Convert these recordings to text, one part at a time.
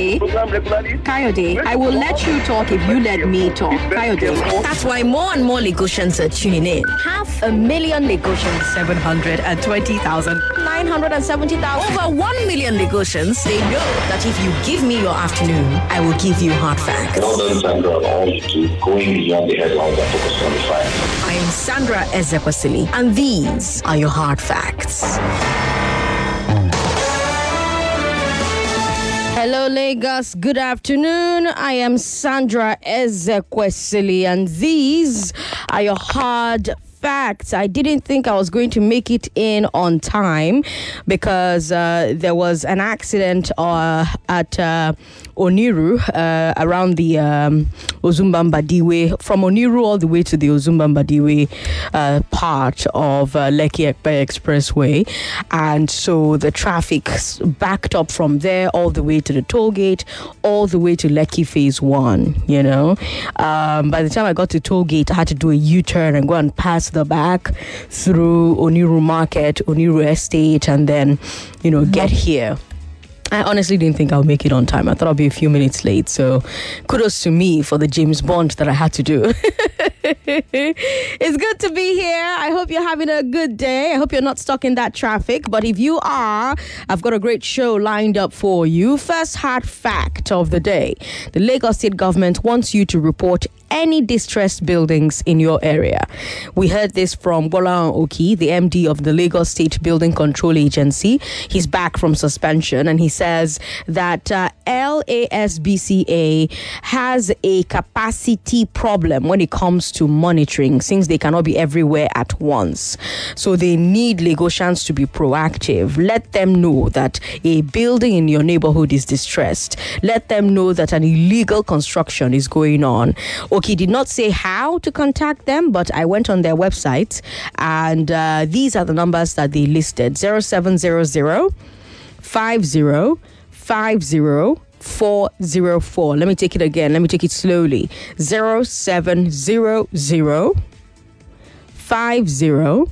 Kayode. Kayode, I will let you talk if you let me talk. Kayode. That's why more and more Lagosians are tuning in. Half a million Lagosians. 720,000. 970,000. Over 1 million Lagosians. They know that if you give me your afternoon, I will give you hard facts. Well done, Sandra, on all you do, going beyond the headlines and focusing on the facts. I am Sandra Ezekwesili, and these are your hard facts. Hello, Lagos. Good afternoon. I am Sandra Ezekwesili, and these are your hard facts. I didn't think I was going to make it in on time because uh, there was an accident uh, at uh, Oniru uh, around the um, Ozumbamba from Oniru all the way to the Ozumbamba uh, part of uh, Lekki Epe Expressway. And so the traffic backed up from there all the way to the toll gate, all the way to Lekki Phase 1, you know. Um, by the time I got to toll gate, I had to do a U-turn and go and pass the back through Oniru Market, Oniru Estate, and then, you know, get here. I honestly didn't think I'll make it on time. I thought I'll be a few minutes late. So kudos to me for the James Bond that I had to do. it's good to be here. I hope you're having a good day. I hope you're not stuck in that traffic. But if you are, I've got a great show lined up for you. First hard fact of the day the Lagos State government wants you to report any distressed buildings in your area. We heard this from Bola Oki, the MD of the Lagos State Building Control Agency. He's back from suspension and he says that uh, LASBCA has a capacity problem when it comes to monitoring since they cannot be everywhere at once. So they need Lagosians to be proactive. Let them know that a building in your neighborhood is distressed. Let them know that an illegal construction is going on. Oki did not say how to contact them, but I went on their website and uh, these are the numbers that they listed 0700 50 50 404. Let me take it again. Let me take it slowly. 0700 50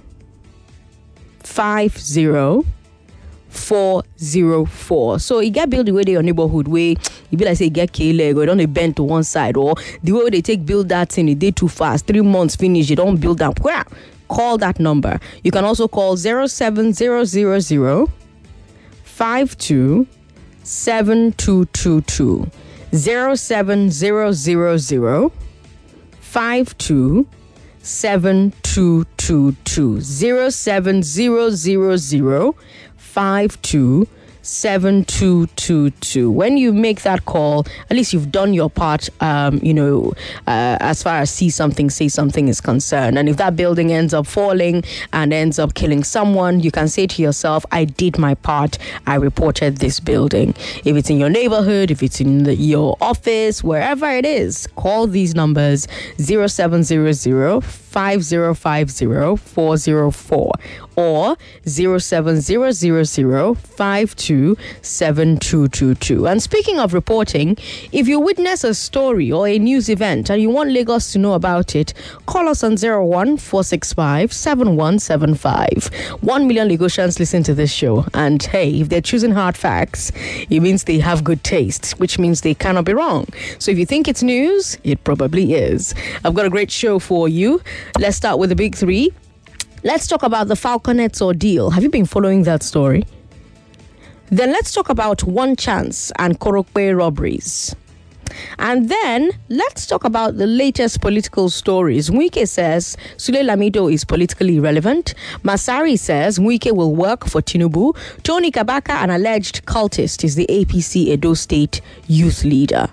50 404. So you get build the way your neighborhood way you be like say get K leg or don't bend to one side or the way they take build that thing, it day too fast. Three months finish, you don't build that. Call that number. You can also call 07000 52 7222 07000 52 7222 07000 52 7222. When you make that call, at least you've done your part, um, you know, uh, as far as see something, say something is concerned. And if that building ends up falling and ends up killing someone, you can say to yourself, I did my part. I reported this building. If it's in your neighborhood, if it's in the, your office, wherever it is, call these numbers 0700 5050 404 or 07000 7222. And speaking of reporting, if you witness a story or a news event and you want Lagos to know about it, call us on 01 465 7175. 1 million Lagosians listen to this show. And hey, if they're choosing hard facts, it means they have good taste, which means they cannot be wrong. So if you think it's news, it probably is. I've got a great show for you. Let's start with the big three. Let's talk about the Falconets ordeal. Have you been following that story? Then let's talk about One Chance and Korope robberies. And then let's talk about the latest political stories. Mwike says Sule Lamido is politically irrelevant. Masari says Mwike will work for Tinubu. Tony Kabaka, an alleged cultist, is the APC Edo State youth leader.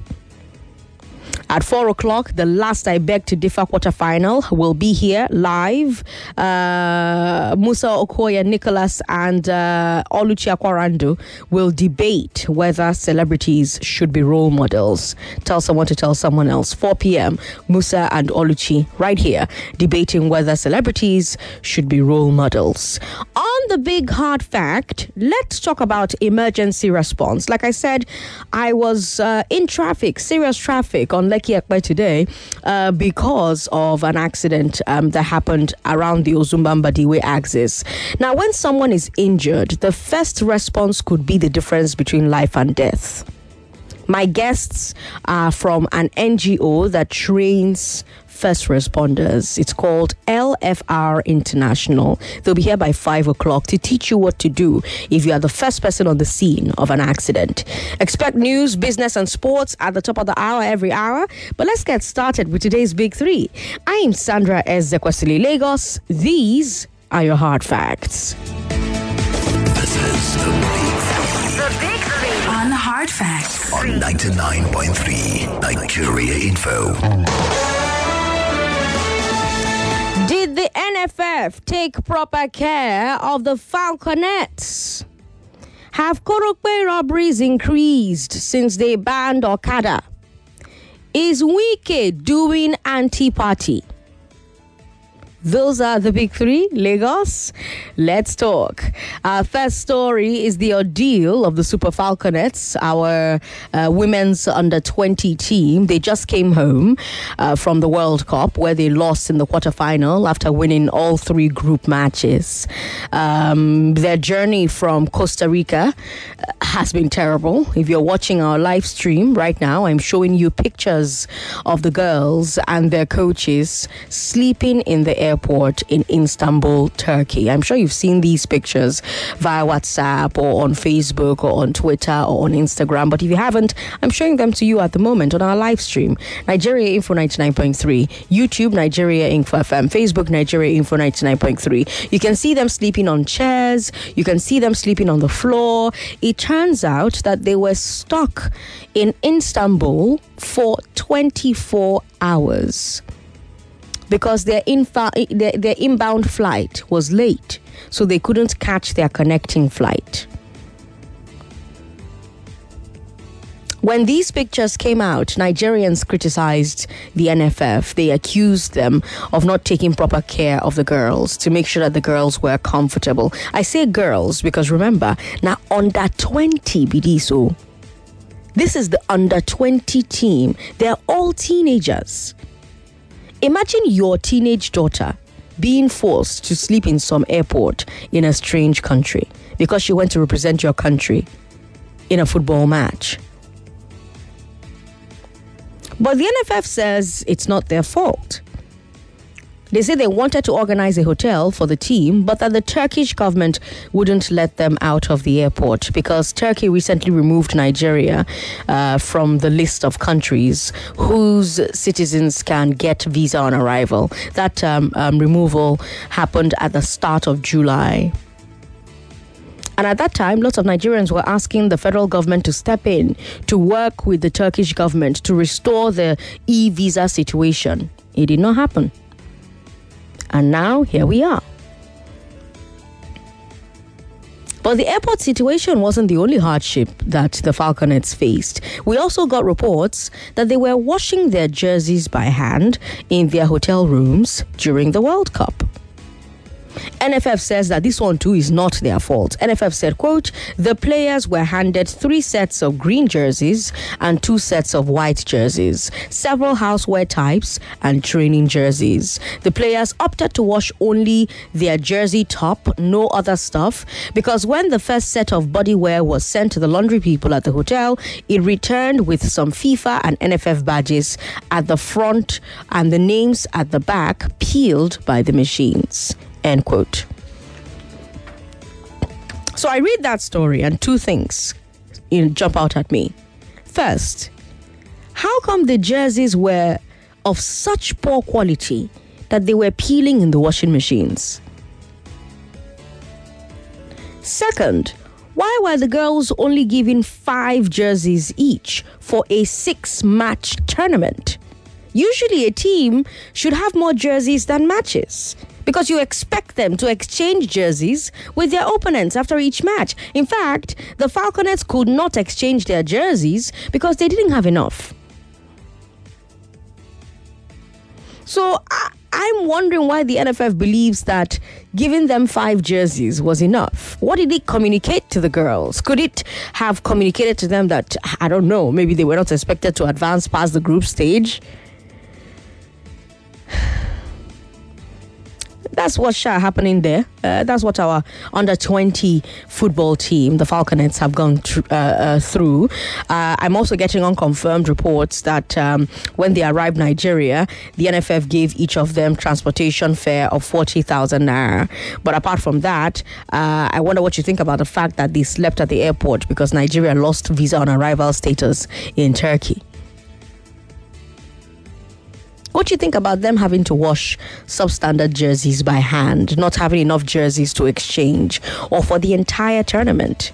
At four o'clock, the last I beg to differ quarterfinal will be here live. Uh, Musa Okoye, Nicholas, and uh, Oluchi Akwarandu will debate whether celebrities should be role models. Tell someone to tell someone else. 4 p.m. Musa and Oluchi right here debating whether celebrities should be role models. On the big hard fact, let's talk about emergency response. Like I said, I was uh, in traffic, serious traffic on Lekki Epe today uh, because of an accident um, that happened around the Ozumba Mbadiwe axis. Now, when someone is injured, the first response could be the difference between life and death. My guests are from an NGO that trains first responders. It's called LFR International. They'll be here by 5 o'clock to teach you what to do if you are the first person on the scene of an accident. Expect news, business, and sports at the top of the hour every hour. But let's get started with today's Big Three. I am Sandra Ezekwesili Lagos. These are your hard facts. This is the Big Three. The Big Three. On Hard Facts. On 99.3 Nigeria Info. NFF take proper care of the Falconets? Have Korope robberies increased since they banned Okada? Is Wike doing anti party? Those are the big three. Lagos, let's talk. Our first story is the ordeal of the Super Falconets, our uh, women's under 20 team. They just came home uh, from the World Cup where they lost in the quarterfinal after winning all three group matches. Um, their journey from Costa Rica uh, has been terrible. If you're watching our live stream right now, I'm showing you pictures of the girls and their coaches sleeping in the air airport in Istanbul, Turkey. I'm sure you've seen these pictures via WhatsApp or on Facebook or on Twitter or on Instagram. But if you haven't, I'm showing them to you at the moment on our live stream. Nigeria Info 99.3, YouTube Nigeria Info FM, Facebook Nigeria Info 99.3. You can see them sleeping on chairs, you can see them sleeping on the floor. It turns out that they were stuck in Istanbul for 24 hours because their, infa- their, their inbound flight was late, so they couldn't catch their connecting flight. When these pictures came out, Nigerians criticized the NFF. They accused them of not taking proper care of the girls to make sure that the girls were comfortable. I say girls because remember, now under 20 Bidiso. Oh. This is the under 20 team. They're all teenagers. Imagine your teenage daughter being forced to sleep in some airport in a strange country because she went to represent your country in a football match. But the NFF says it's not their fault. They say they wanted to organize a hotel for the team, but that the Turkish government wouldn't let them out of the airport because Turkey recently removed Nigeria uh, from the list of countries whose citizens can get visa on arrival. That um, um, removal happened at the start of July. And at that time, lots of Nigerians were asking the federal government to step in to work with the Turkish government to restore the e visa situation. It did not happen. And now here we are. But the airport situation wasn't the only hardship that the Falconets faced. We also got reports that they were washing their jerseys by hand in their hotel rooms during the World Cup. NFF says that this one too is not their fault. NFF said, quote, the players were handed three sets of green jerseys and two sets of white jerseys, several housewear types and training jerseys. The players opted to wash only their jersey top, no other stuff, because when the first set of bodywear was sent to the laundry people at the hotel, it returned with some FIFA and NFF badges at the front and the names at the back peeled by the machines. End quote. So I read that story and two things you know, jump out at me. First, how come the jerseys were of such poor quality that they were peeling in the washing machines? Second, Why were the girls only given five jerseys each for a six match tournament? Usually, a team should have more jerseys than matches because you expect them to exchange jerseys with their opponents after each match. In fact, the Falconets could not exchange their jerseys because they didn't have enough. So I, I'm wondering why the NFF believes that giving them five jerseys was enough. What did it communicate to the girls? Could it have communicated to them that, I don't know, maybe they were not expected to advance past the group stage? That's what's happening there. Uh, that's what our under 20 football team, the Falconets, have gone tr- uh, uh, through. Uh, I'm also getting unconfirmed reports that um, when they arrived Nigeria, the NFF gave each of them transportation fare of 40,000 naira. But apart from that, uh, I wonder what you think about the fact that they slept at the airport because Nigeria lost visa on arrival status in Turkey. What do you think about them having to wash substandard jerseys by hand, not having enough jerseys to exchange, or for the entire tournament?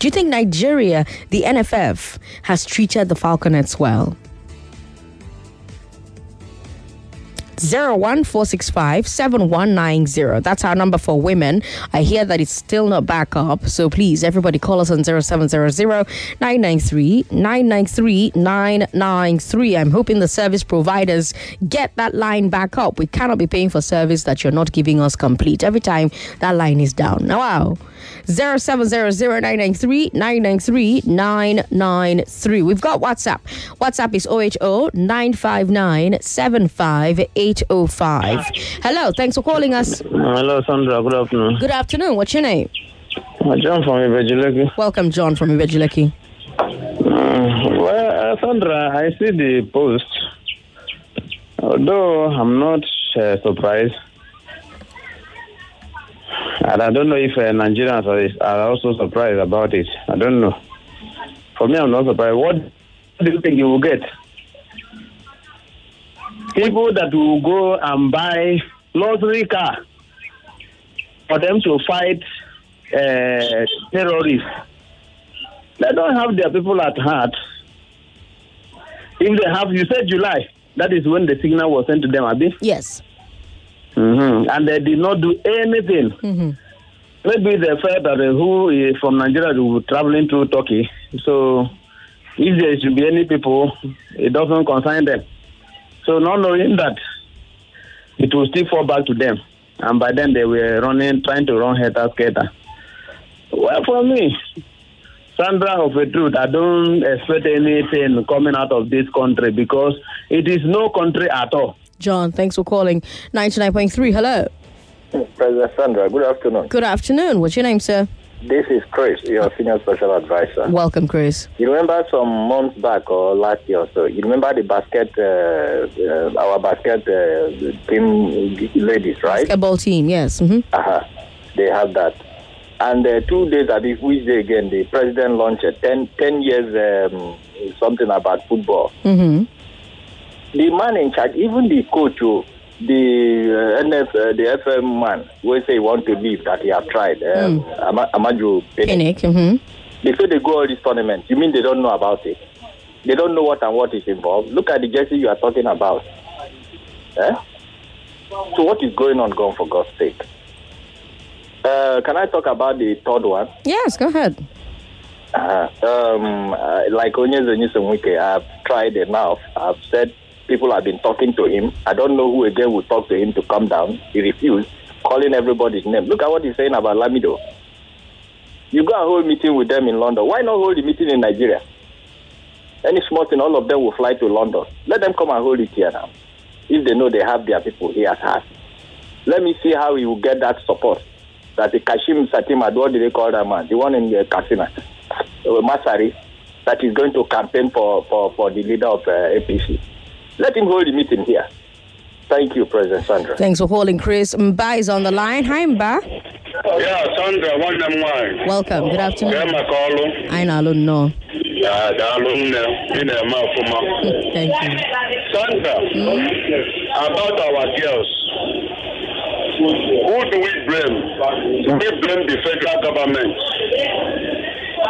Do you think Nigeria, the NFF, has treated the Falconets well? 01465 7190. That's our number for women. I hear that it's still not back up. So please, everybody call us on 0700 993 993 993. I'm hoping the service providers get that line back up. We cannot be paying for service that you're not giving us complete. Every time that line is down. Now, wow. 0700-993-993-993. We've got WhatsApp. WhatsApp is 080 959 75805. Hello, thanks for calling us. Hello, Sandra. Good afternoon. Good afternoon. What's your name? Uh, John from Ibeju-Lekki. Welcome, John from Ibeju-Lekki. Uh, well, uh, Sandra, I see the post. Although I'm not uh, surprised. And I don't know if uh, Nigerians are, are also surprised about it. I don't know. For me, I'm not surprised. What do you think you will get? People that will go and buy luxury car for them to fight uh, terrorists. They don't have their people at heart. If they have, you said July. That is when the signal was sent to them, Abi. Yes. Mm-hmm. And they did not do anything. Mm-hmm. Maybe they felt that uh, who is from Nigeria will be traveling to Turkey. So if there should be any people, it doesn't concern them. So not knowing that, it will still fall back to them. And by then they were running, trying to run head skater. Well, for me, Sandra, of the truth, I don't expect anything coming out of this country because it is no country at all. John, thanks for calling. 99.3, hello. President Sandra, good afternoon. Good afternoon. What's your name, sir? This is Chris, your senior special advisor. Welcome, Chris. You remember some months back or last year or so, you remember the basket, uh, uh, our basket uh, team ladies, right? Basketball team, yes. Mm-hmm. Uh-huh. They have that. And uh, two days, I think, which day again, the president launched a 10, 10 years um, something about football. Mm-hmm. The man in charge, even the coach, oh, the uh, NF, uh, the FM man, will say he want to leave, that he have tried, um, Ama- Amaju Pinnick. Mm-hmm. They say they go all these tournaments. You mean they don't know about it? They don't know what and what is involved. Look at the jersey you are talking about. Eh? So what is going on, gone for God's sake? Uh, can I talk about the third one? Yes, go ahead. Uh, um, uh, like Onyeze Nyesom Wike, I've tried enough. I've said people have been talking to him. I don't know who again will talk to him to come down. He refused, calling everybody's name. Look at what he's saying about Lamido. You go and hold meeting with them in London. Why not hold the meeting in Nigeria? Any small thing, all of them will fly to London. Let them come and hold it here now. If they know they have their people he has had. Let me see how he will get that support. That the Kashim Shettima, what do they call that man? The one in the Katsina, uh, Masari, that is going to campaign for, for, for the leader of uh, APC. Let him hold the meeting here. Thank you, President Sandra. Thanks for calling, Chris. Mba is on the line. Hi, Mba. Yeah, Sandra, nwanne m nwaanyị. Welcome. Good Bịa afternoon. maka ọlụ. I know, no. Ya, daalụ nne, ị na-eme ọfụma. Thank you. Sandra, about our girls. who do we blame? Do we blame the federal government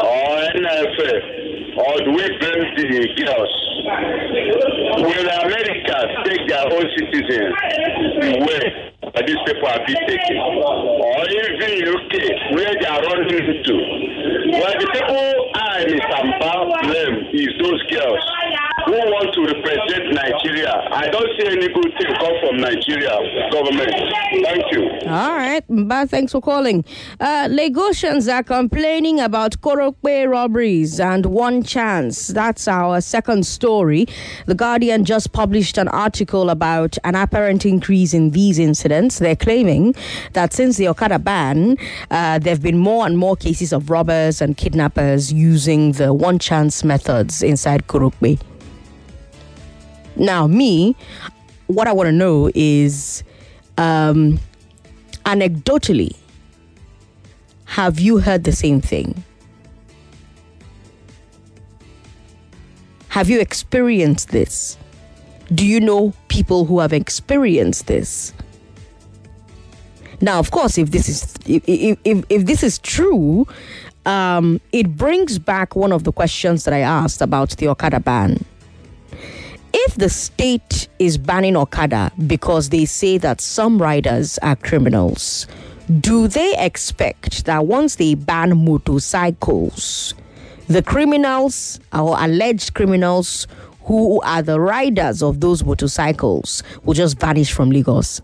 or NFA? Or do we blame the girls? Will America take their own citizens away that these people are being taken? Or even UK, where they are running into? Well, the people I, Mr. Mba, blame is those girls who want to represent Nigeria. I don't see any good thing come from Nigeria government. Thank you. All right, Mba, thanks for calling. Uh, Lagosians are complaining about Korope robberies and one chance. That's our second story. The Guardian just published an article about an apparent increase in these incidents. They're claiming that since the Okada ban, uh, there have been more and more cases of robbers and kidnappers using the one chance methods inside Korope. Now, me, what I want to know is um, anecdotally, have you heard the same thing? Have you experienced this? Do you know people who have experienced this? Now, of course, if this is if if, if, this is true, um, it brings back one of the questions that I asked about the Okada ban. If the state is banning Okada because they say that some riders are criminals, do they expect that once they ban motorcycles, the criminals or alleged criminals who are the riders of those motorcycles will just vanish from Lagos?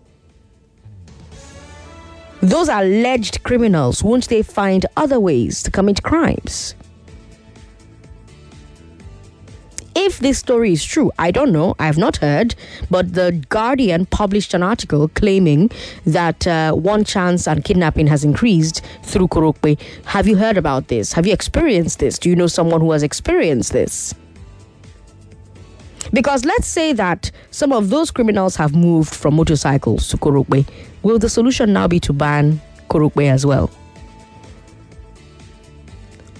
Those alleged criminals, won't they find other ways to commit crimes? If this story is true, I don't know, I've not heard, but the Guardian published an article claiming that uh, one chance and kidnapping has increased through Korope. Have you heard about this? Have you experienced this? Do you know someone who has experienced this? Because let's say that some of those criminals have moved from motorcycles to Korope. Will the solution now be to ban Korope as well?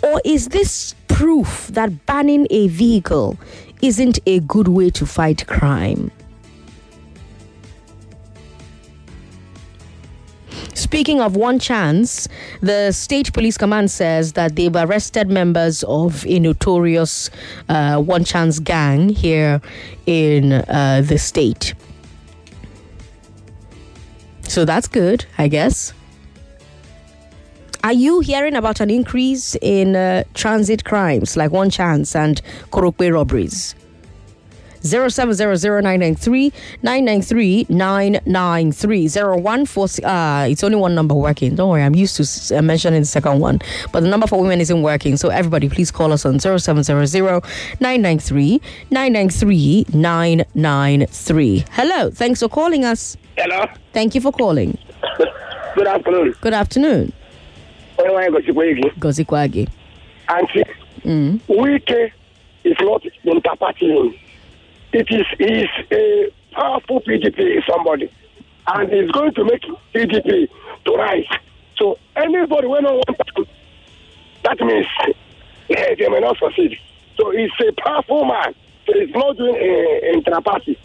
Or is this proof that banning a vehicle isn't a good way to fight crime? Speaking of one chance, the state police command says that they've arrested members of a notorious uh, one chance gang here in uh, the state. So that's good, I guess. Are you hearing about an increase in uh, transit crimes like one chance and Korope robberies? 0700-993-993-993 uh, it's only one number working. Don't worry i'm used to uh, mentioning the second one. But the number for women isn't working. So everybody please call us on 0700-993-993-993 hello thanks for calling us. Hello. thank you for calling. Good afternoon. good afternoon Onye nwanyị gosikwa igi. gozikwagi Auntie, mm. Wike is not interpartying. It is is a powerful PDP somebody, and is going to make PDP to rise. So anybody when no want to, that means eh, they may not succeed. So he's a powerful man. So he's not doing a, inter-party.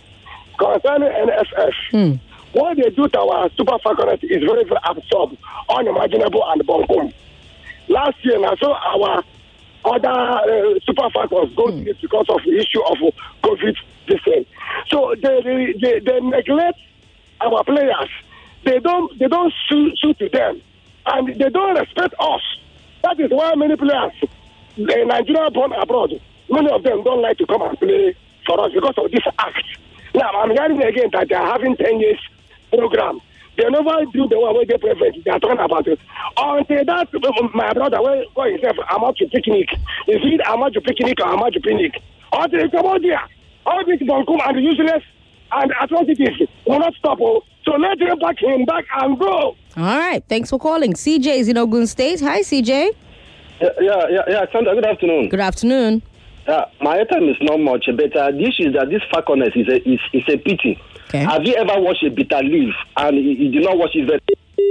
Concerning NSF, what they do to our super faculty is very, very absurd, unimaginable, and bunkum. Last year, I saw our other uh, super factors go it because of the issue of COVID this thing. So they, they, they, they neglect our players. They don't they don't sue, to them, and they don't respect us. That is why many players, the Nigeria born abroad, many of them don't like to come and play for us because of this act. Now I'm hearing again that they are having ten years program. They never do the one where they prevent. They are talking about it. Until that, my brother, where where himself, I'm out to picnic. Is it I'm out to picnic or I'm out to picnic? Until they come out there, all this bunkum and useless and atrocities will not stop. Oh. So let them back him back and go. all right thanks for calling cj is in ogun state hi cj Yeah, yeah, yeah, yeah, Sandra, good afternoon. good afternoon Yeah, my time is not much, but uh, the issue is that this falconess is a, is, is a pity. Okay. Have you ever watched a bitter leaf and you, do not watch it very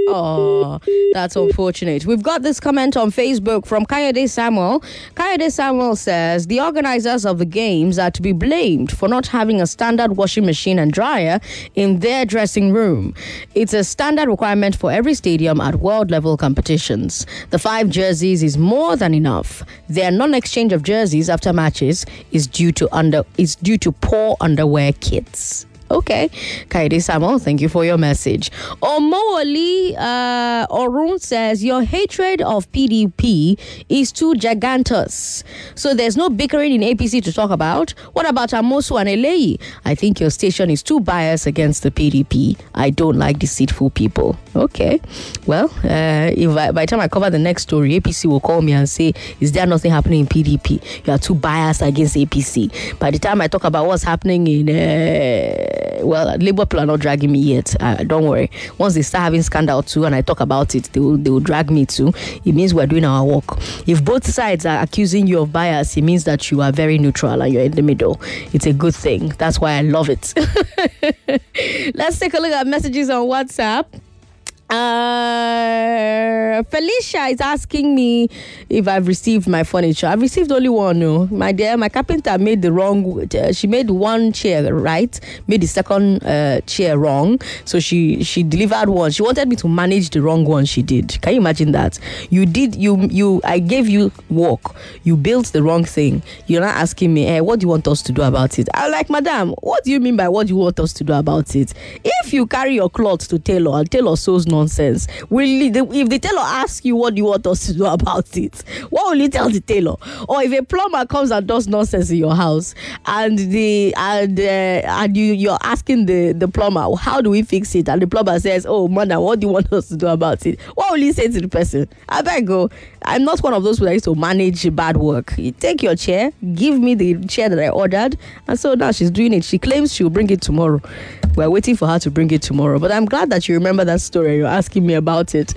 Oh, that's unfortunate. We've got this comment on Facebook from Kayode Samuel. Kayode Samuel says the organizers of the games are to be blamed for not having a standard washing machine and dryer in their dressing room. It's a standard requirement for every stadium at world level competitions. The five jerseys is more than enough. Their non-exchange of jerseys after matches is due to under is due to poor underwear kits. Okay. Kayode Samuel, thank you for your message. Omowoli uh, Orun says, Your hatred of PDP is too gigantous. So there's no bickering in APC to talk about. What about Amosu and Eleyi? I think your station is too biased against the PDP. I don't like deceitful people. Okay. Well, uh, if I, by the time I cover the next story, APC will call me and say, Is there nothing happening in PDP? You are too biased against APC. By the time I talk about what's happening in. Uh, well, Labour people are not dragging me yet. Uh, don't worry. Once they start having scandal too, and I talk about it, they will, they will drag me too. It means we're doing our work. If both sides are accusing you of bias, it means that you are very neutral and you're in the middle. It's a good thing. That's why I love it. Let's take a look at messages on WhatsApp. Uh, Felicia is asking me if I've received my furniture. I've received only one. No, my dear, my carpenter made the wrong. Uh, she made one chair right, made the second uh, chair wrong. So she she delivered one. She wanted me to manage the wrong one. She did. Can you imagine that? You did. You you. I gave you work. You built the wrong thing. You're not asking me, hey, what do you want us to do about it? I'm like, Madam, what do you mean by what you want us to do about it? If you carry your clothes to tailor and tailor sews nonsense. Will if the tailor asks you what you want us to do about it, what will you tell the tailor? Or if a plumber comes and does nonsense in your house and the and uh, and you you're asking the the plumber how do we fix it? And the plumber says oh madam what do you want us to do about it? What will you say to the person? I beg go i'm not one of those who used to manage bad work. You take your chair give me the chair that i ordered and so now she's doing it. She claims she'll bring it tomorrow we're waiting for her to bring it tomorrow but i'm glad that you remember that story you're asking me about it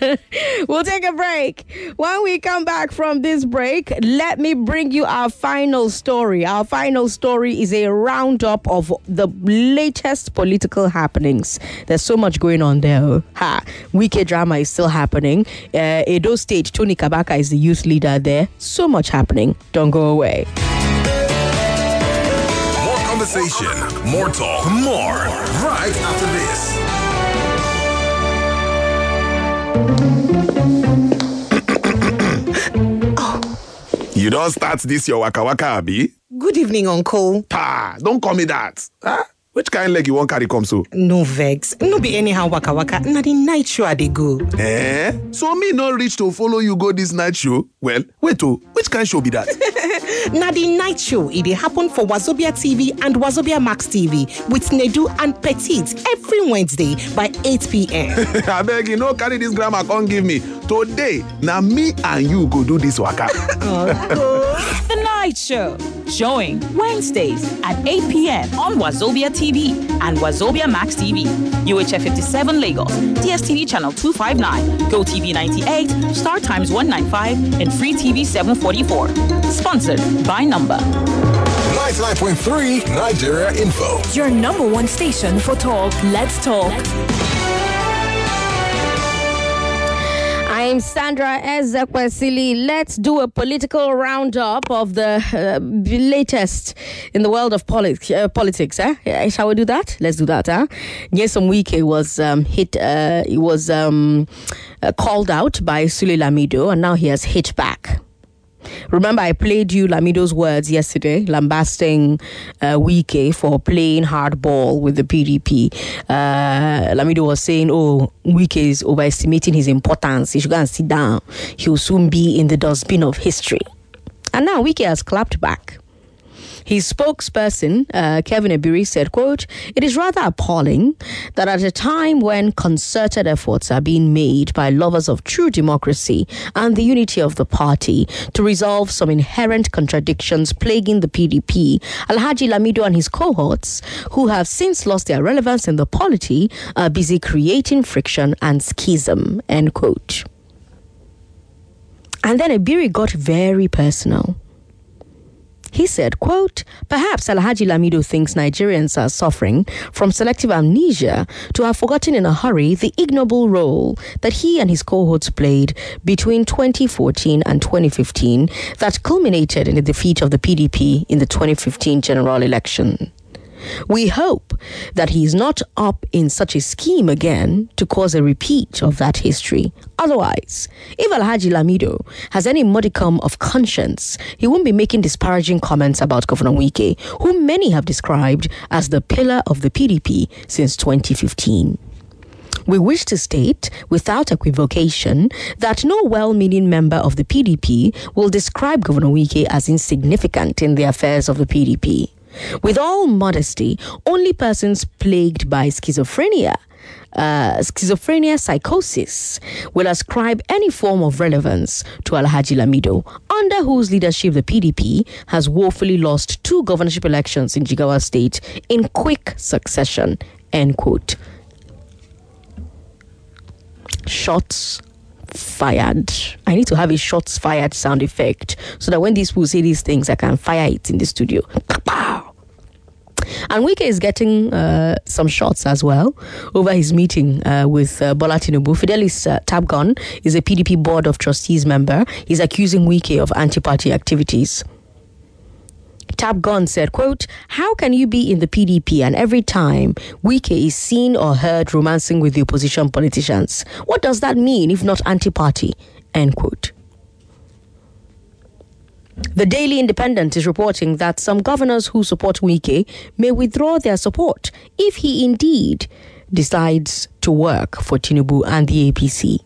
we'll take a break when we come back from this break let me bring you our final story our final story is a roundup of the latest political happenings. There's so much going on there. Ha! Wike drama is still happening. Uh, Edo State, Tony Kabaka is the youth leader there. So much happening. Don't go away. More conversation, more talk, more right after this. You don't start this your waka waka, Abi? Good evening, Uncle. Pa, don't call me that. Huh? Which kind leg you want carry come so? No vex. No be anyhow waka waka. Na the night show I dey go. Eh? So me not reach to follow you go this night show? Well, wait oh, which kind show be that? na the night show e dey happen for Wazobia TV and Wazobia Max TV with Nedu and Petite every Wednesday by 8 p.m. I beg you, no carry this grammar come give me. Today, na me and you go do this waka. The Night Show, showing Wednesdays at 8 p.m. on Wazobia TV and Wazobia Max TV, UHF 57 Lagos, DSTV channel 259, GoTV 98, Star Times 195, and Free TV 744. Sponsored by Number. 99.3 Nigeria Info. Your number one station for talk. Let's talk. I'm Sandra Ezekwesili. Let's do a political roundup of the uh, latest in the world of politics. Uh, politics, eh? Yeah, Shall we do that? Let's do that, huh? Nyesom Wike was um, hit. Uh, he was um, uh, called out by Sule Lamido, and now he has hit back. Remember, I played you Lamido's words yesterday, lambasting uh, Wike for playing hardball with the PDP. Uh, Lamido was saying, "Oh, Wike is overestimating his importance. He should go and sit down. He will soon be in the dustbin of history." And now Wike has clapped back. His spokesperson, uh, Kelvin Ebiri, said, quote, It is rather appalling that at a time when concerted efforts are being made by lovers of true democracy and the unity of the party to resolve some inherent contradictions plaguing the PDP, Alhaji Lamido and his cohorts, who have since lost their relevance in the polity, are busy creating friction and schism, end quote. And then Ebiri got very personal. He said, quote, Perhaps Alhaji Lamido thinks Nigerians are suffering from selective amnesia to have forgotten in a hurry the ignoble role that he and his cohorts played between 2014 and 2015 that culminated in the defeat of the PDP in the 2015 general election. We hope that he is not up in such a scheme again to cause a repeat of that history. Otherwise, if Alhaji Lamido has any modicum of conscience, he won't be making disparaging comments about Governor Wike, whom many have described as the pillar of the PDP since 2015. We wish to state, without equivocation, that no well meaning member of the PDP will describe Governor Wike as insignificant in the affairs of the PDP. With all modesty, only persons plagued by schizophrenia uh, schizophrenia psychosis will ascribe any form of relevance to Alhaji Lamido, under whose leadership the PDP has woefully lost two governorship elections in Jigawa State in quick succession. End quote. Shots fired. I need to have a shots fired sound effect so that when these people say these things, I can fire it in the studio. And Wike is getting uh, some shots as well over his meeting uh, with uh, Bola Tinubu. Fidelis uh, Tapgun is a PDP Board of Trustees member. He's accusing Wike of anti-party activities. Tapgun said, quote, How can you be in the PDP and every time Wike is seen or heard romancing with the opposition politicians? What does that mean if not anti-party? End quote. The Daily Independent is reporting that some governors who support Wike may withdraw their support if he indeed decides to work for Tinubu and the APC.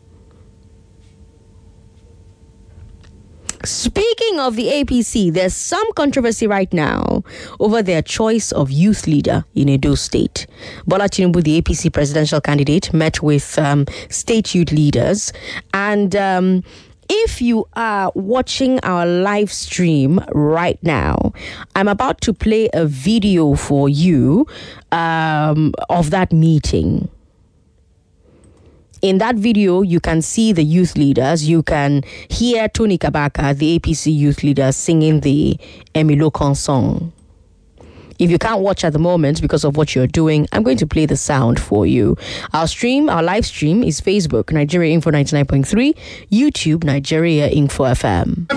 Speaking of the APC, there's some controversy right now over their choice of youth leader in Edo State. Bola Tinubu, the APC presidential candidate, met with um, state youth leaders and um, if you are watching our live stream right now, I'm about to play a video for you um, of that meeting. In that video, you can see the youth leaders. You can hear Tony Kabaka, the APC youth leader, singing the Emilokan song. If you can't watch at the moment because of what you're doing, I'm going to play the sound for you. Our stream, our live stream is Facebook, Nigeria Info 99.3, YouTube, Nigeria Info FM.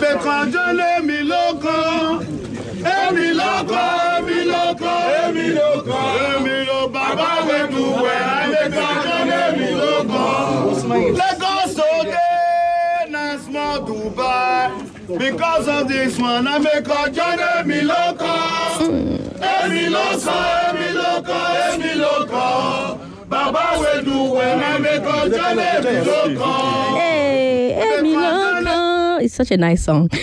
Because of this one, I make a journey me loco. Emi loco, emi loco, emi loco. Baba will do when I make a journey loco. Hey, Emi Loco. It's such a nice song. but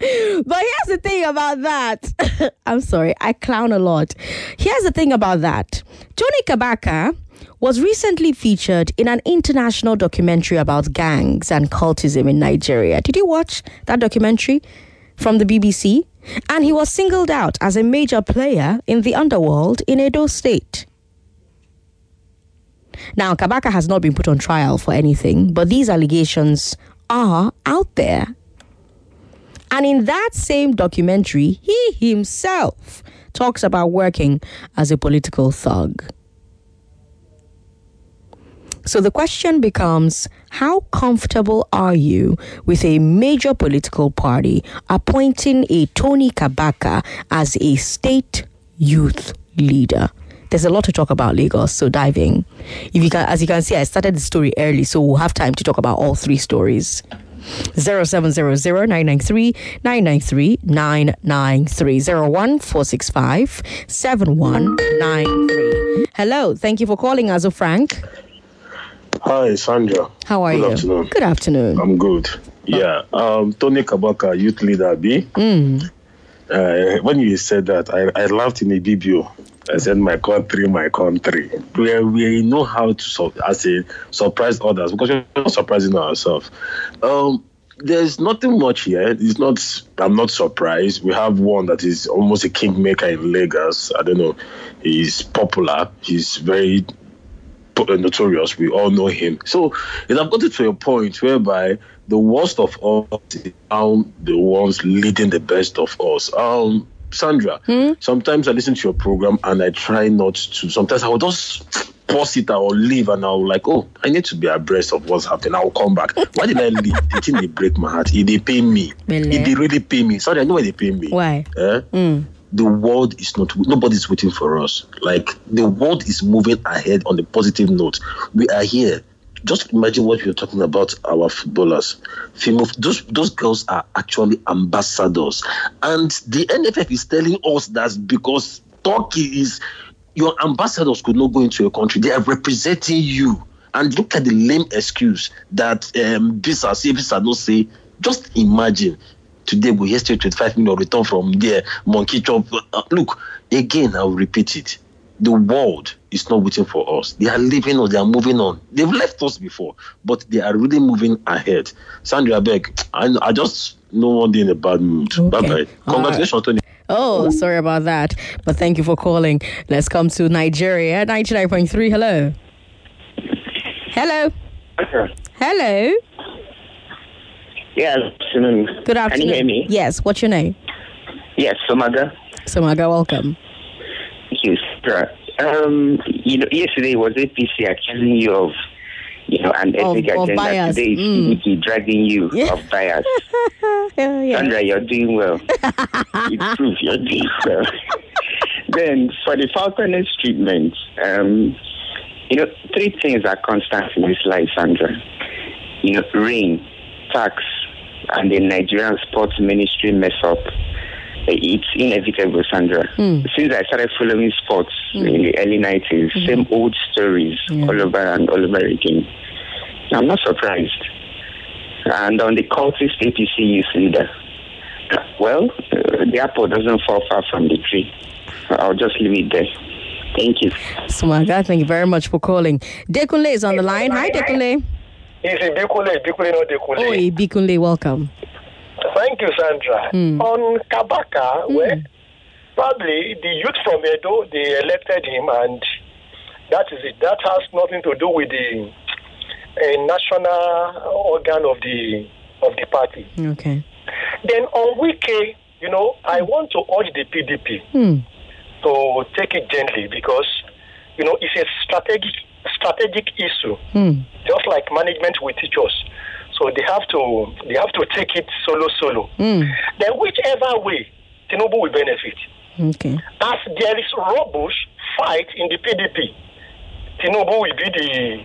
here's the thing about that. I'm sorry, I clown a lot. Here's the thing about that. Tony Kabaka was recently featured in an international documentary about gangs and cultism in Nigeria. Did you watch that documentary from the BBC? And he was singled out as a major player in the underworld in Edo State. Now, Kabaka has not been put on trial for anything, but these allegations are out there. And in that same documentary, he himself talks about working as a political thug. So the question becomes how comfortable are you with a major political party appointing a Tony Kabaka as a state youth leader? There's a lot to talk about Lagos, so diving. If you can, as you can see, I started the story early, so we'll have time to talk about all three stories. 0700-993-993 Hello, thank you for calling Azo Frank. Hi, Sandra. How are good you? Afternoon. Good afternoon. I'm good. Yeah. Um, Tony Kabaka, youth leader, B. Mm. Uh, when you said that, I, I laughed in a BBO. I said, "My country, my country." We we know how to so, as a surprise others because we're not surprising ourselves. Um, there's nothing much here. It's not. I'm not surprised. We have one that is almost a kingmaker in Lagos. I don't know. He's popular. He's very notorious. We all know him. So it have gotten to a point whereby the worst of us is how the ones leading the best of us. Um, Sandra, sometimes I listen to your program and I try not to. Sometimes I will just pause it or leave and I'll like, oh, I need to be abreast of what's happening. I'll come back. Why did I leave? the thing they break my heart. If they pay me, if they really pay me. Sorry, I know why they pay me. Why? Eh? Mm. The world is not nobody's waiting for us. Like the world is moving ahead on a positive note. We are here. Just imagine what you're talking about our footballers. Those those girls are actually ambassadors. And the nff is telling us that because turkey is your ambassadors could not go into your country. They are representing you. And look at the lame excuse that um visa say visa no say. Just imagine today we hear straight 25 million return from there monkey chop uh, look again i'll repeat it the world is not waiting for us they are leaving us they are moving on they've left us before but they are really moving ahead sandra beg i, I just no one day in a bad mood bye bye congratulations tony Oh, sorry about that. But thank you for calling. Let's come to Nigeria. 99.3. Hello. Hello. Hello. Yes, afternoon. Good afternoon. Can you hear me? Yes. What's your name? Yes, Somaga. Samaga, welcome. Thank you, sir. Um, you know, yesterday was APC accusing you of, you know, an Of- ethnic of agenda. bias. Today is Mm. Dragging you of bias. Sandra, you're doing well. you prove you're doing well. then, for the falconets treatment, um, you know, three things are constant in this life, Sandra. You know, rain, tax, and the Nigerian sports ministry mess up. It's inevitable, Sandra. Hmm. Since I started following sports hmm. in the early 90s, hmm. same old stories all over and all over again. I'm not surprised. And on the cultist APC youth leader, well, uh, the apple doesn't fall far from the tree. I'll just leave it there. Thank you. Samaga, thank you very much for calling. Dekunle is on the line. Hi, Dekunle. It's Ibikule, not. Oh, Ibikunle, welcome. Thank you, Sandra. Hmm. On Kabaka, where probably the youth from Edo, they elected him, and that is it. That has nothing to do with the uh, national organ of the of the party. Okay. Then on Wike, you know, I want to urge the PDP Hmm. to take it gently because, you know, it's a strategic strategic issue, Hmm. just like management with teachers. So they have to they have to take it solo solo. Hmm. Then whichever way, Tinubu will benefit. Okay. As there is robust fight in the PDP, Tinubu will be the,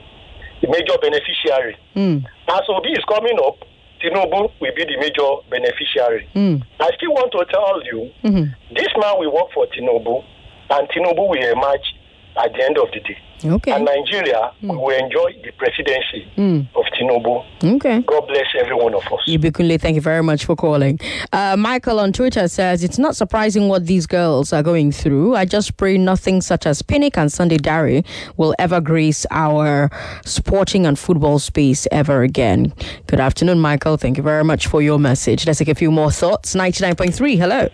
the major beneficiary. Hmm. As Obi is coming up, Tinubu will be the major beneficiary. Hmm. I still want to tell you, Mhm. this man will work for Tinubu, and Tinubu will emerge at the end of the day. Okay. And Nigeria will enjoy the presidency Hmm. of Tinubu. Okay. God bless every one of us. Ibikunle, thank you very much for calling. Uh, Michael on Twitter says, It's not surprising what these girls are going through. I just pray nothing such as Pinnick and Sunday Dare will ever grace our sporting and football space ever again. Good afternoon, Michael. Thank you very much for your message. Let's take a few more thoughts. 99.3, hello.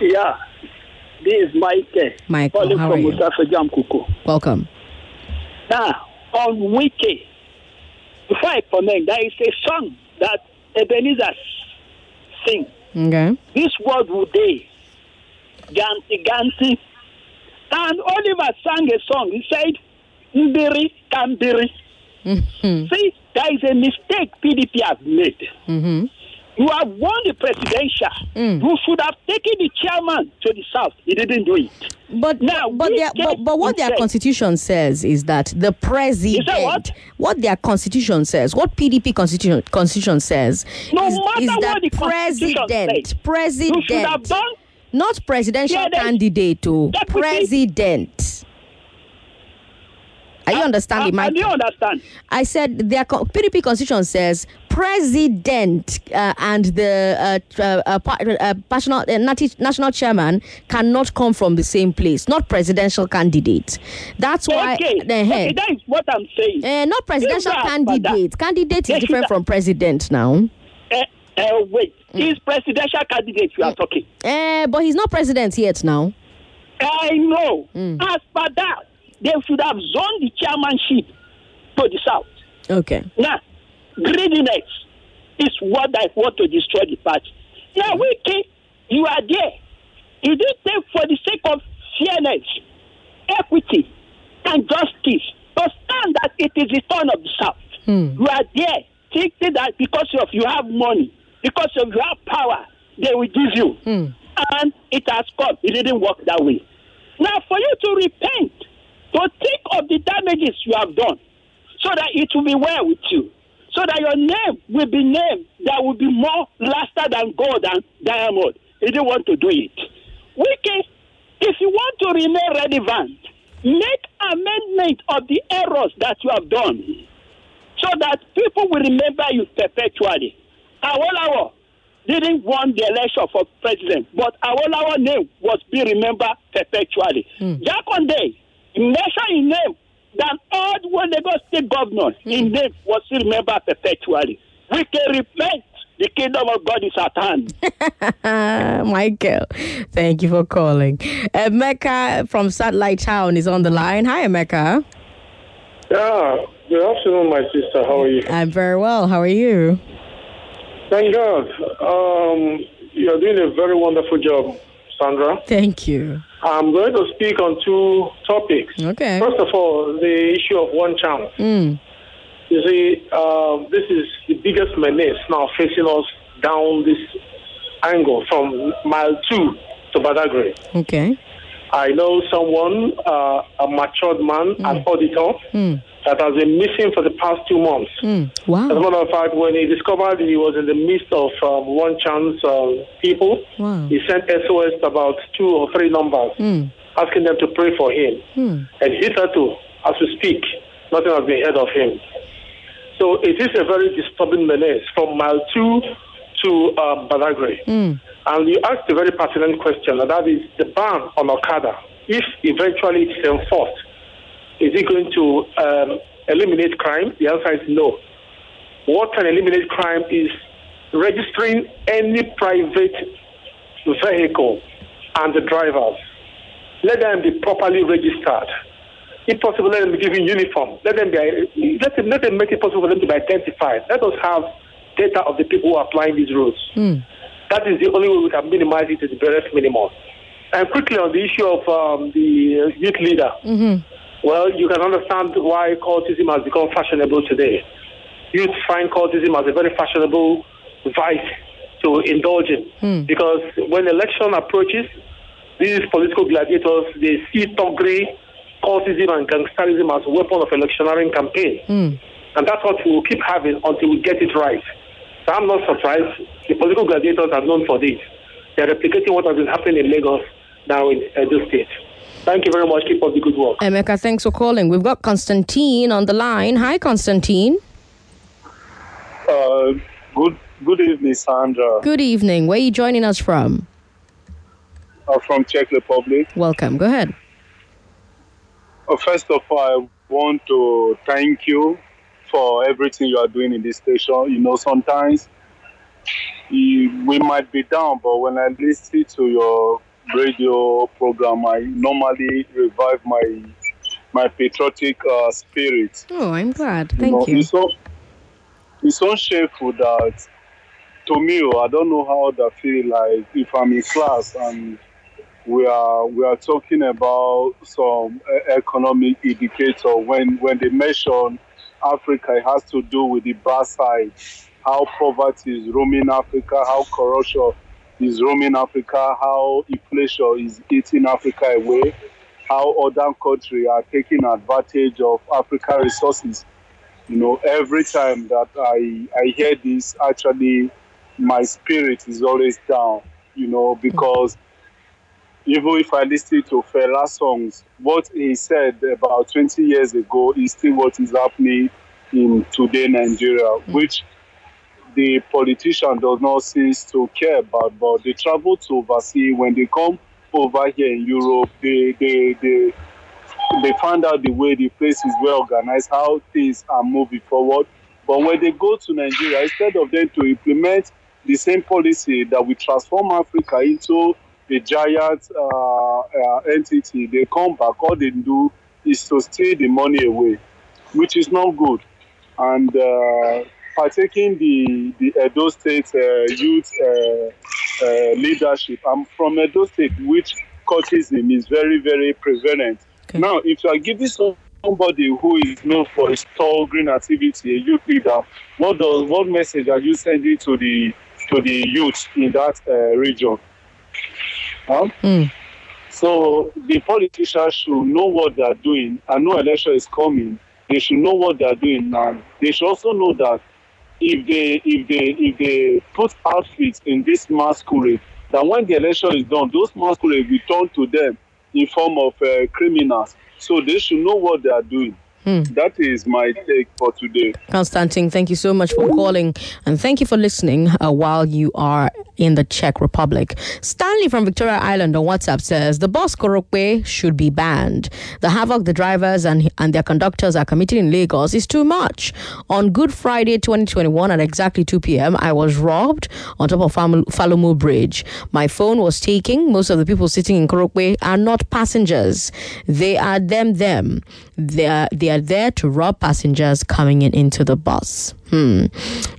Yeah, this is Mike. Michael, calling how from are you? Welcome. Now, on Wike, before I comment, there is a song that Ebenezer sing. Okay. This word would day, Ganti Ganti. And Oliver sang a song. He said, Mbiri Kambiri. See, there is a mistake PDP have made. Mm-hmm. You have won the presidential. Mm. You should have taken the chairman to the south. He didn't do it. But now, but, their, but, but what their constitution says is that the president, That what? what? their constitution says, what PDP constitution constitution says, No is, matter is what that the constitution president, says, president, you should have done- not presidential Yeah, they- candidate, to Deputy- president. Are you understanding, I, I Mike? do understand. I said their PDP constitution says president uh, and the uh, uh, uh, uh, national, uh, national chairman cannot come from the same place, not presidential candidate. That's why. Okay, uh, okay, that is what I'm saying. uh, not presidential If they are for that, candidate. Candidate is different from president now. Uh, uh, wait, is presidential candidate you are talking? Uh, but he's not president yet now. I know. As per that, they should have zoned the chairmanship to the south. Okay. Now, greediness is what I want to destroy the party. Now, mm-hmm. Wike, you are there. You did take for the sake of fairness, equity, and justice to stand that it is the turn of the South. Hmm. You are there thinking that because of you have money, because of you have power, they will give you. Hmm. And it has come. It didn't work that way. Now, for you to repent, to think of the damages you have done, so that it will be well with you, so that your name will be named that will be more lasting than gold and diamond. He didn't want to do it. Wike, if you want to remain relevant, make amendment of the errors that you have done, so that people will remember you perpetually. Awolowo didn't won the election for president, but Awolowo name was be remembered perpetually. Hmm. Jakande, measure in name than all the Lagos state governors in name was still remembered perpetually. We can repent. The kingdom of God is at hand. Michael, thank you for calling. Emeka from Satellite Town is on the line. Hi, Emeka. Yeah, good afternoon, my sister. How are you? I'm very well. How are you? Thank God. Um, you're doing a very wonderful job, Sandra. Thank you. I'm going to speak on two topics. Okay. First of all, the issue of one chance. Mm. You see, uh, this is the biggest menace now facing us down this angle from mile two to Badagry. Okay. I know someone, uh, a matured man, an auditor, Mm. that has been missing for the past two months. Mm. As a matter of fact, when he discovered he was in the midst of um, one chance um, people, Wow. he sent SOS about two or three numbers, Mm. asking them to pray for him. Mm. And hitherto, as we speak, nothing has been heard of him. So it is a very disturbing menace from mile two to um, Badagry. And you asked a very pertinent question, and that is the ban on Okada. If eventually it's enforced, is it going to um, eliminate crime? The answer is no. What can eliminate crime is registering any private vehicle and the drivers. Let them be properly registered. If possible, let them be given uniform. Let them be let them, let them make it possible for them to be identified. Let us have data of the people who are applying these rules. Mm. That is the only way we can minimize it to the barest minimum. And quickly on the issue of um, the uh, youth leader, Mm-hmm. well, you can understand why cultism has become fashionable today. Youth find cultism as a very fashionable vice to indulge in Hmm. because when election approaches, these political gladiators they see thuggery, cultism, and gangsterism as a weapon of electioneering campaign. Mm. And that's what we will keep having until we get it right. So I'm not surprised. The political gladiators are known for this. They're replicating what has been happening in Lagos now in Edo State. Thank you very much. Keep up the good work. Emeka, thanks for calling. We've got Constantine on the line. Hi, Constantine. Uh, good good evening, Sandra. Good evening. Where are you joining us from? Uh, from Czech Republic. Welcome. Go ahead. Uh, first of all, I want to thank you for everything you are doing in this station. You know, sometimes you, we might be down, but when I listen to your radio program, I normally revive my my patriotic uh, spirit. Oh, I'm glad. You Thank know, you. It's so, it's so shameful that, to me, oh, I don't know how that feel like if I'm in class and we are we are talking about some uh, economic indicator when when they mention Africa, it has to do with the bad side, how poverty is roaming Africa, how corruption is roaming Africa, how inflation is eating Africa away, how other countries are taking advantage of Africa resources. You know, every time that I I hear this, actually, my spirit is always down. You know, because even if I listen to Fela songs, what he said about 20 years ago is still what is happening in today Nigeria, hmm. which the politician does not seem to care about. But they travel to overseas when they come over here in Europe, they they they they find out the way the place is well organized, how things are moving forward. But when they go to Nigeria, instead of them to implement the same policy that will transform Africa into a giant uh, uh, entity, they come back. All they do is to steal the money away, which is not good. And uh, partaking the the Edo State uh, youth uh, uh, leadership. I'm from Edo State, which cultism is very very prevalent. Now, if you are giving some somebody who is known for his tall green activity, a youth leader, what does what message are you sending to the to the youth in that uh, region? Huh? So the politicians should know what they are doing. I know election is coming. They should know what they are doing now. They should also know that if they if they if they put outfits in this masquerade, that when the election is done, those masquerade will turn to them in form of uh, criminals. So they should know what they are doing. That is my take for today. Constantine, thank you so much for calling and thank you for listening uh, while you are in the Czech Republic. Stanley from Victoria Island on WhatsApp says the bus Korope should be banned. The havoc the drivers and, and their conductors are committing in Lagos is too much. On Good Friday 2021 at exactly 2 p.m., I was robbed on top of Falomo Bridge. My phone was taken. Most of the people sitting in Korope are not passengers. They are them, them. They are, they are there to rob passengers coming in into the bus. Hmm.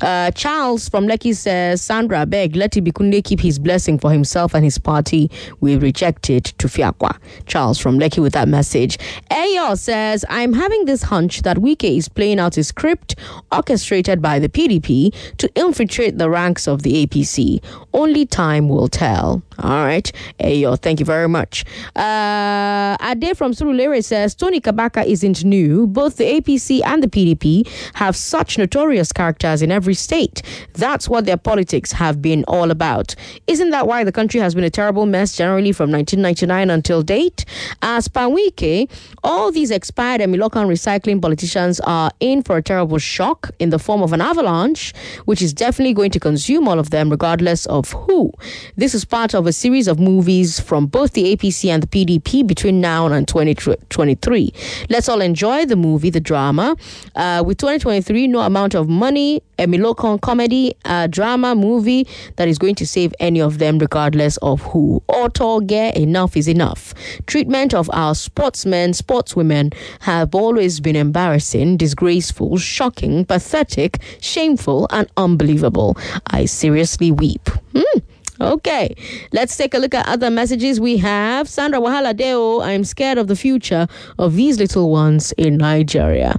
Uh, Charles from Lekki says, Sandra, beg, let Ibikunle keep his blessing for himself and his party. We reject it to Fiakwa. Charles from Lekki with that message. Ayo says, I'm having this hunch that Wike is playing out a script orchestrated by the PDP to infiltrate the ranks of the APC. Only time will tell. All right. Ayo, thank you very much. Uh, Ade from Surulere says, Tony Kabaka isn't new. Both the APC and the PDP have such notorious characters in every state. That's what their politics have been all about. Isn't that why the country has been a terrible mess generally from 1999 until date? As Panwike, all these expired Emilokan recycling politicians are in for a terrible shock in the form of an avalanche, which is definitely going to consume all of them regardless of who. This is part of a series of movies from both the APC and the PDP between now and 2023. Let's all enjoy the movie, the drama. Uh, with 2023, no amount of money, Emilokan comedy, a drama, movie that is going to save any of them, regardless of who. Otoge, enough is enough. Treatment of our sportsmen, sportswomen have always been embarrassing, disgraceful, shocking, pathetic, shameful, and unbelievable. I seriously weep. Hmm. Okay, let's take a look at other messages we have. Sandra Wahala Deo, I'm scared of the future of these little ones in Nigeria.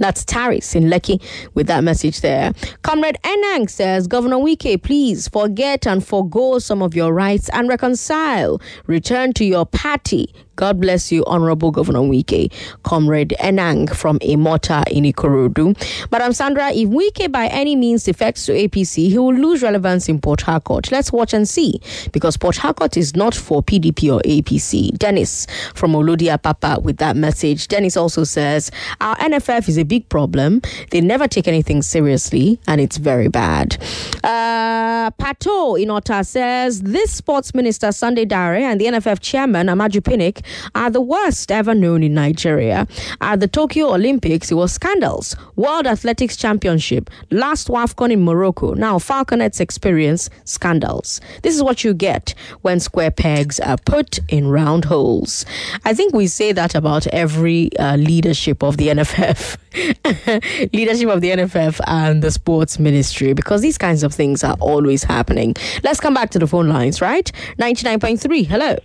That's Taris in Lekki with that message there. Comrade Enang says, Governor Wike, please forget and forego some of your rights and reconcile. Return to your party. God bless you, Honorable Governor Wike. Comrade Enang from Imota in Ikorodu. Madam Sandra, if Wike by any means defects to APC, he will lose relevance in Port Harcourt. Let's watch and see, because Port Harcourt is not for PDP or APC. Dennis from Olodi Apapa with that message. Dennis also says, Our NFF is a big problem. They never take anything seriously, and it's very bad. Uh, Pato in Ota says, This sports minister, Sunday Dare, and the NFF chairman, Amaju Pinnick, are the worst ever known in Nigeria. At the Tokyo Olympics, it was scandals. World Athletics Championship, last WAFCON in Morocco. Now, Falconets experience scandals. This is what you get when square pegs are put in round holes. I think we say that about every uh, leadership of the NFF. leadership of the NFF and the sports ministry because these kinds of things are always happening. Let's come back to the phone lines, right? 99.3. Hello.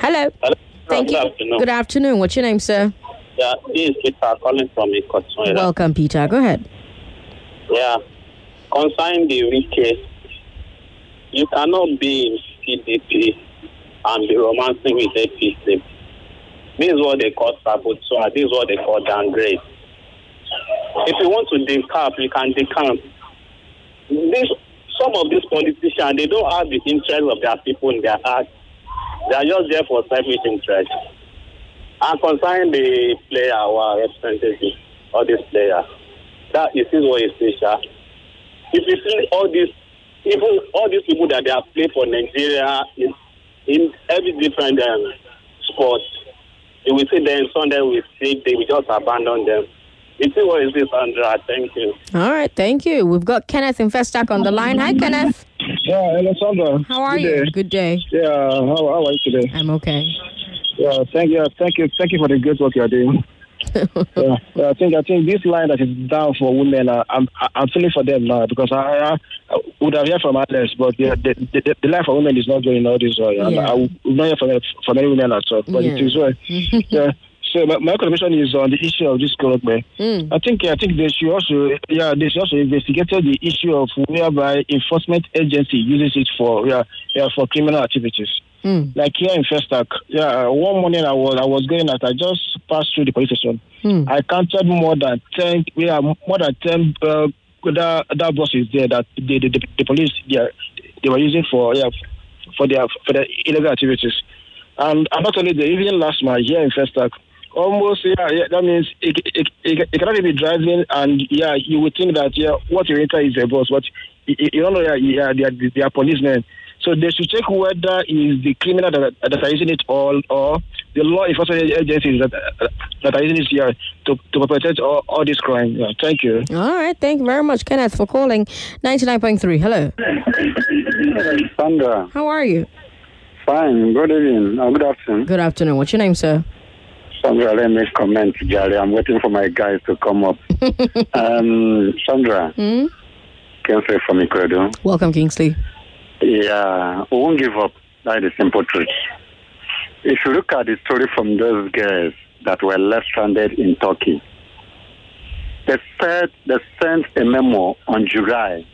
Hello. Thank Good you. afternoon. Good afternoon. What's your name, sir? Yeah, this is Peter calling from Ikotun. Welcome, Peter. Go ahead. Yeah. Concerning the weekend, you cannot be in PDP and be romancing with APC. This is what they call saboteur. This is what they call downgrade. If you want to decamp, you can decamp. This, some of these politicians, they don't have the interest of their people in their heart. They are just there for selfish interest. And concerning the player, our representative, or this player, that is what is special. If you see all these, even all these people that they have played for Nigeria in, in every different um, sport, you will see them Sunday we see they will just abandon them. You see what is this, Andrea? Thank you. All right. Thank you. We've got Kenneth in Festac on the line. Hi, Kenneth. Yeah, hello, Sandra. How are Good you? day. Good day. Yeah, how, how are you today? I'm okay. Yeah, thank you, thank you, thank you for the great work you're doing. yeah, yeah, I think I think this line that is down for women, uh, I'm I'm feeling for them now because I, I would have heard from others, but yeah, the, the, the line for women is not going all this way. Yeah. I, I would not hear from from any women at all, but Yeah. it is well. yeah. So my, my contribution is on the issue of this corruption. Mm. I think I think they should also yeah they should also investigate the issue of whereby enforcement agency uses it for yeah, yeah for criminal activities. Mm. Like here in Festac, yeah, one morning I was I was going out. I just passed through the police station. Mm. I counted more than ten, yeah, more than ten uh, that that buses there that the the, the, the police they, are- they were using for yeah for their for their illegal activities. And, and not only that, even last month here in Festac, almost yeah, yeah that means it, it, it, it cannot be driving and yeah you would think that yeah what you enter is a bus, but you, you don't know yeah, yeah they are, they are policemen. So they should check whether is the criminal that, that are using it all or the law enforcement agencies that that are using it here to, to perpetrate all, all this crime. Yeah, thank you. All right. Thank you very much, Kenneth, for calling 99.3. Hello. Sandra, How are you? fine. Good evening. Uh, good afternoon. Good afternoon. What's your name, sir? Sandra, let me comment, Jari. I'm waiting for my guys to come up. um, Sandra, can say from Ikwedo. Welcome, Kingsley. Yeah, we won't give up. That is the simple truth. If you look at the story from those girls that were left stranded in Turkey, they said they sent a memo on July.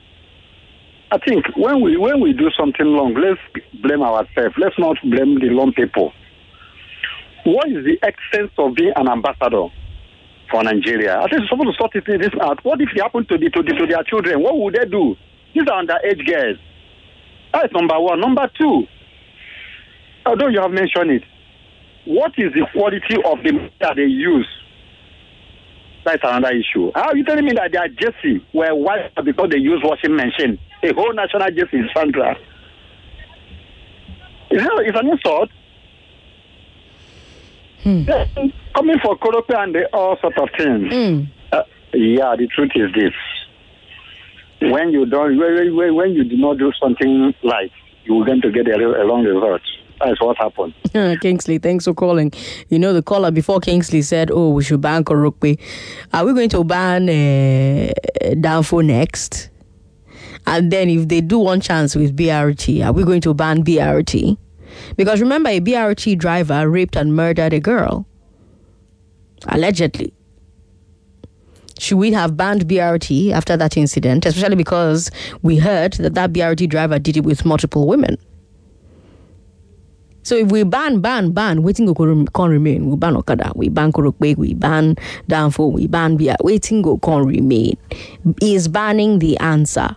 I think when we when we do something wrong, let's blame ourselves. Let's not blame the wrong people. What is the essence of being an ambassador for Nigeria? I think supposed to sort this out. What if it happened to, the, to, the, to their children? What would they do? These are underage girls. That's number one. Number two, although you have mentioned it, what is the quality of the that they use? That's another issue. How are you telling me that their jersey were white because they use washing machine? A whole national jersey is Sandra. It's an insult. Yeah, Coming for Korope and the, all sort of things. Uh, yeah, the truth is this. When you don't, when, when, you do not do something right, you're going to get a, a wrong result. That's what happened. Kingsley, thanks for calling. You know, the caller before Kingsley said, Oh, we should ban Korope. Are we going to ban uh, Danfo next? And then if they do one chance with BRT, are we going to ban BRT? Because remember, a BRT driver raped and murdered a girl. Allegedly. Should we have banned BRT after that incident? Especially because we heard that that BRT driver did it with multiple women. So if we ban, ban, ban, waiting go can remain. We ban Okada, we ban Korope, we ban Danfo, we ban Bia. Waiting go can remain. Is banning the answer?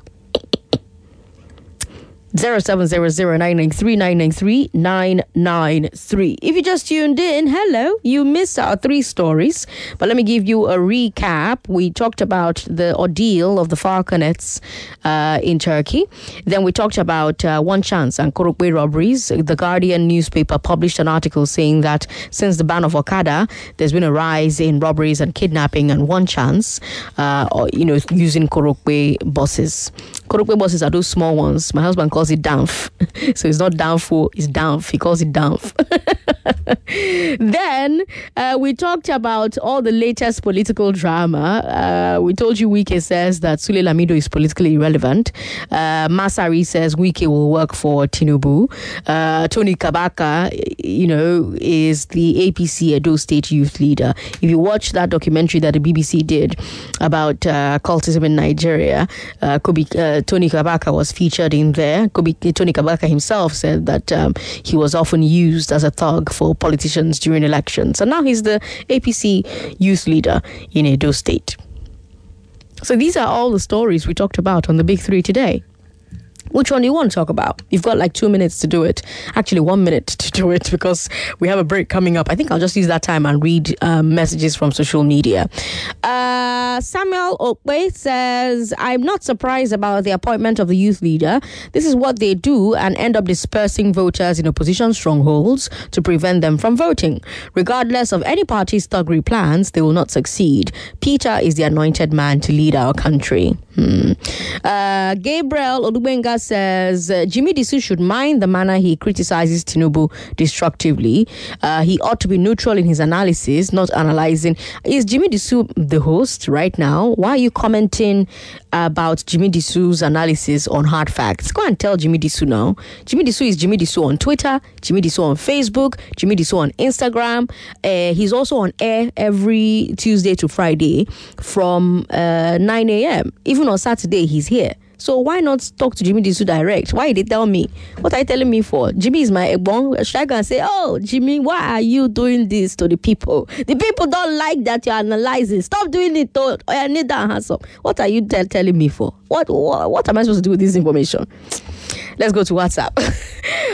0700-993-993-993. If you just tuned in, hello, you missed our three stories. But let me give you a recap. We talked about the ordeal of the Falconets uh, in Turkey. Then we talked about uh, One Chance and Korope robberies. The Guardian newspaper published an article saying that since the ban of Okada, there's been a rise in robberies and kidnapping and One Chance, uh, or, you know, using Korope buses. Korope buses are those small ones. My husband calls it Danf. so it's not Danfo, it's Danf. He calls it Danf. then uh, we talked about all the latest political drama. Uh, we told you Wike says that Sule Lamido is politically irrelevant. Uh, Masari says Wike will work for Tinubu. Uh, Tony Kabaka, you know, is the APC Edo State youth leader. If you watch that documentary that the BBC did about uh, cultism in Nigeria, uh, Kobe, Tony Kabaka was featured in there. Kobe, Tony Kabaka himself said that um, he was often used as a thug for politicians during elections. And now he's the APC youth leader in Edo State. So these are all the stories we talked about on the Big Three today. Which one do you want to talk about? You've got like two minutes to do it. Actually, one minute to do it because we have a break coming up. I think I'll just use that time and read um, messages from social media. Uh, Samuel Okwe says, I'm not surprised about the appointment of the youth leader. This is what they do and end up dispersing voters in opposition strongholds to prevent them from voting. Regardless of any party's thuggery plans, they will not succeed. Peter is the anointed man to lead our country. Hmm. Uh, Gabriel Odubenga says uh, Jimmy Disu should mind the manner he criticizes Tinubu destructively. Uh, he ought to be neutral in his analysis, not analyzing. Is Jimmy Disu the host right now? Why are you commenting about Jimmy Disu's analysis on hard facts? Go and tell Jimmy Disu now. Jimmy Disu is Jimmy Disu on Twitter, Jimmy Disu on Facebook, Jimmy Disu on Instagram. Uh, he's also on air every Tuesday to Friday from uh, 9 a.m. Even on Saturday, he's here. So why not talk to Jimmy Disu direct? Why did they tell me? What are you telling me for? Jimmy is my egbon. Should I go and say, oh, Jimmy, why are you doing this to the people? The people don't like that you're analyzing. Stop doing it. To, I need that handsome. What are you tell, telling me for? What, what what am I supposed to do with this information? Let's go to WhatsApp.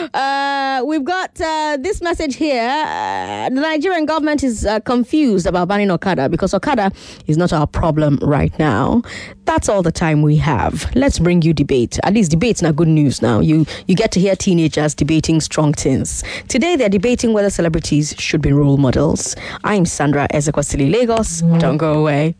uh, we've got uh, this message here. Uh, the Nigerian government is uh, confused about banning Okada because Okada is not our problem right now. That's all the time we have. Let's bring you debate. At least debate's not good news now. You you get to hear teenagers debating strong things. Today they're debating whether celebrities should be role models. I'm Sandra Ezekwesili Lagos. Don't go away.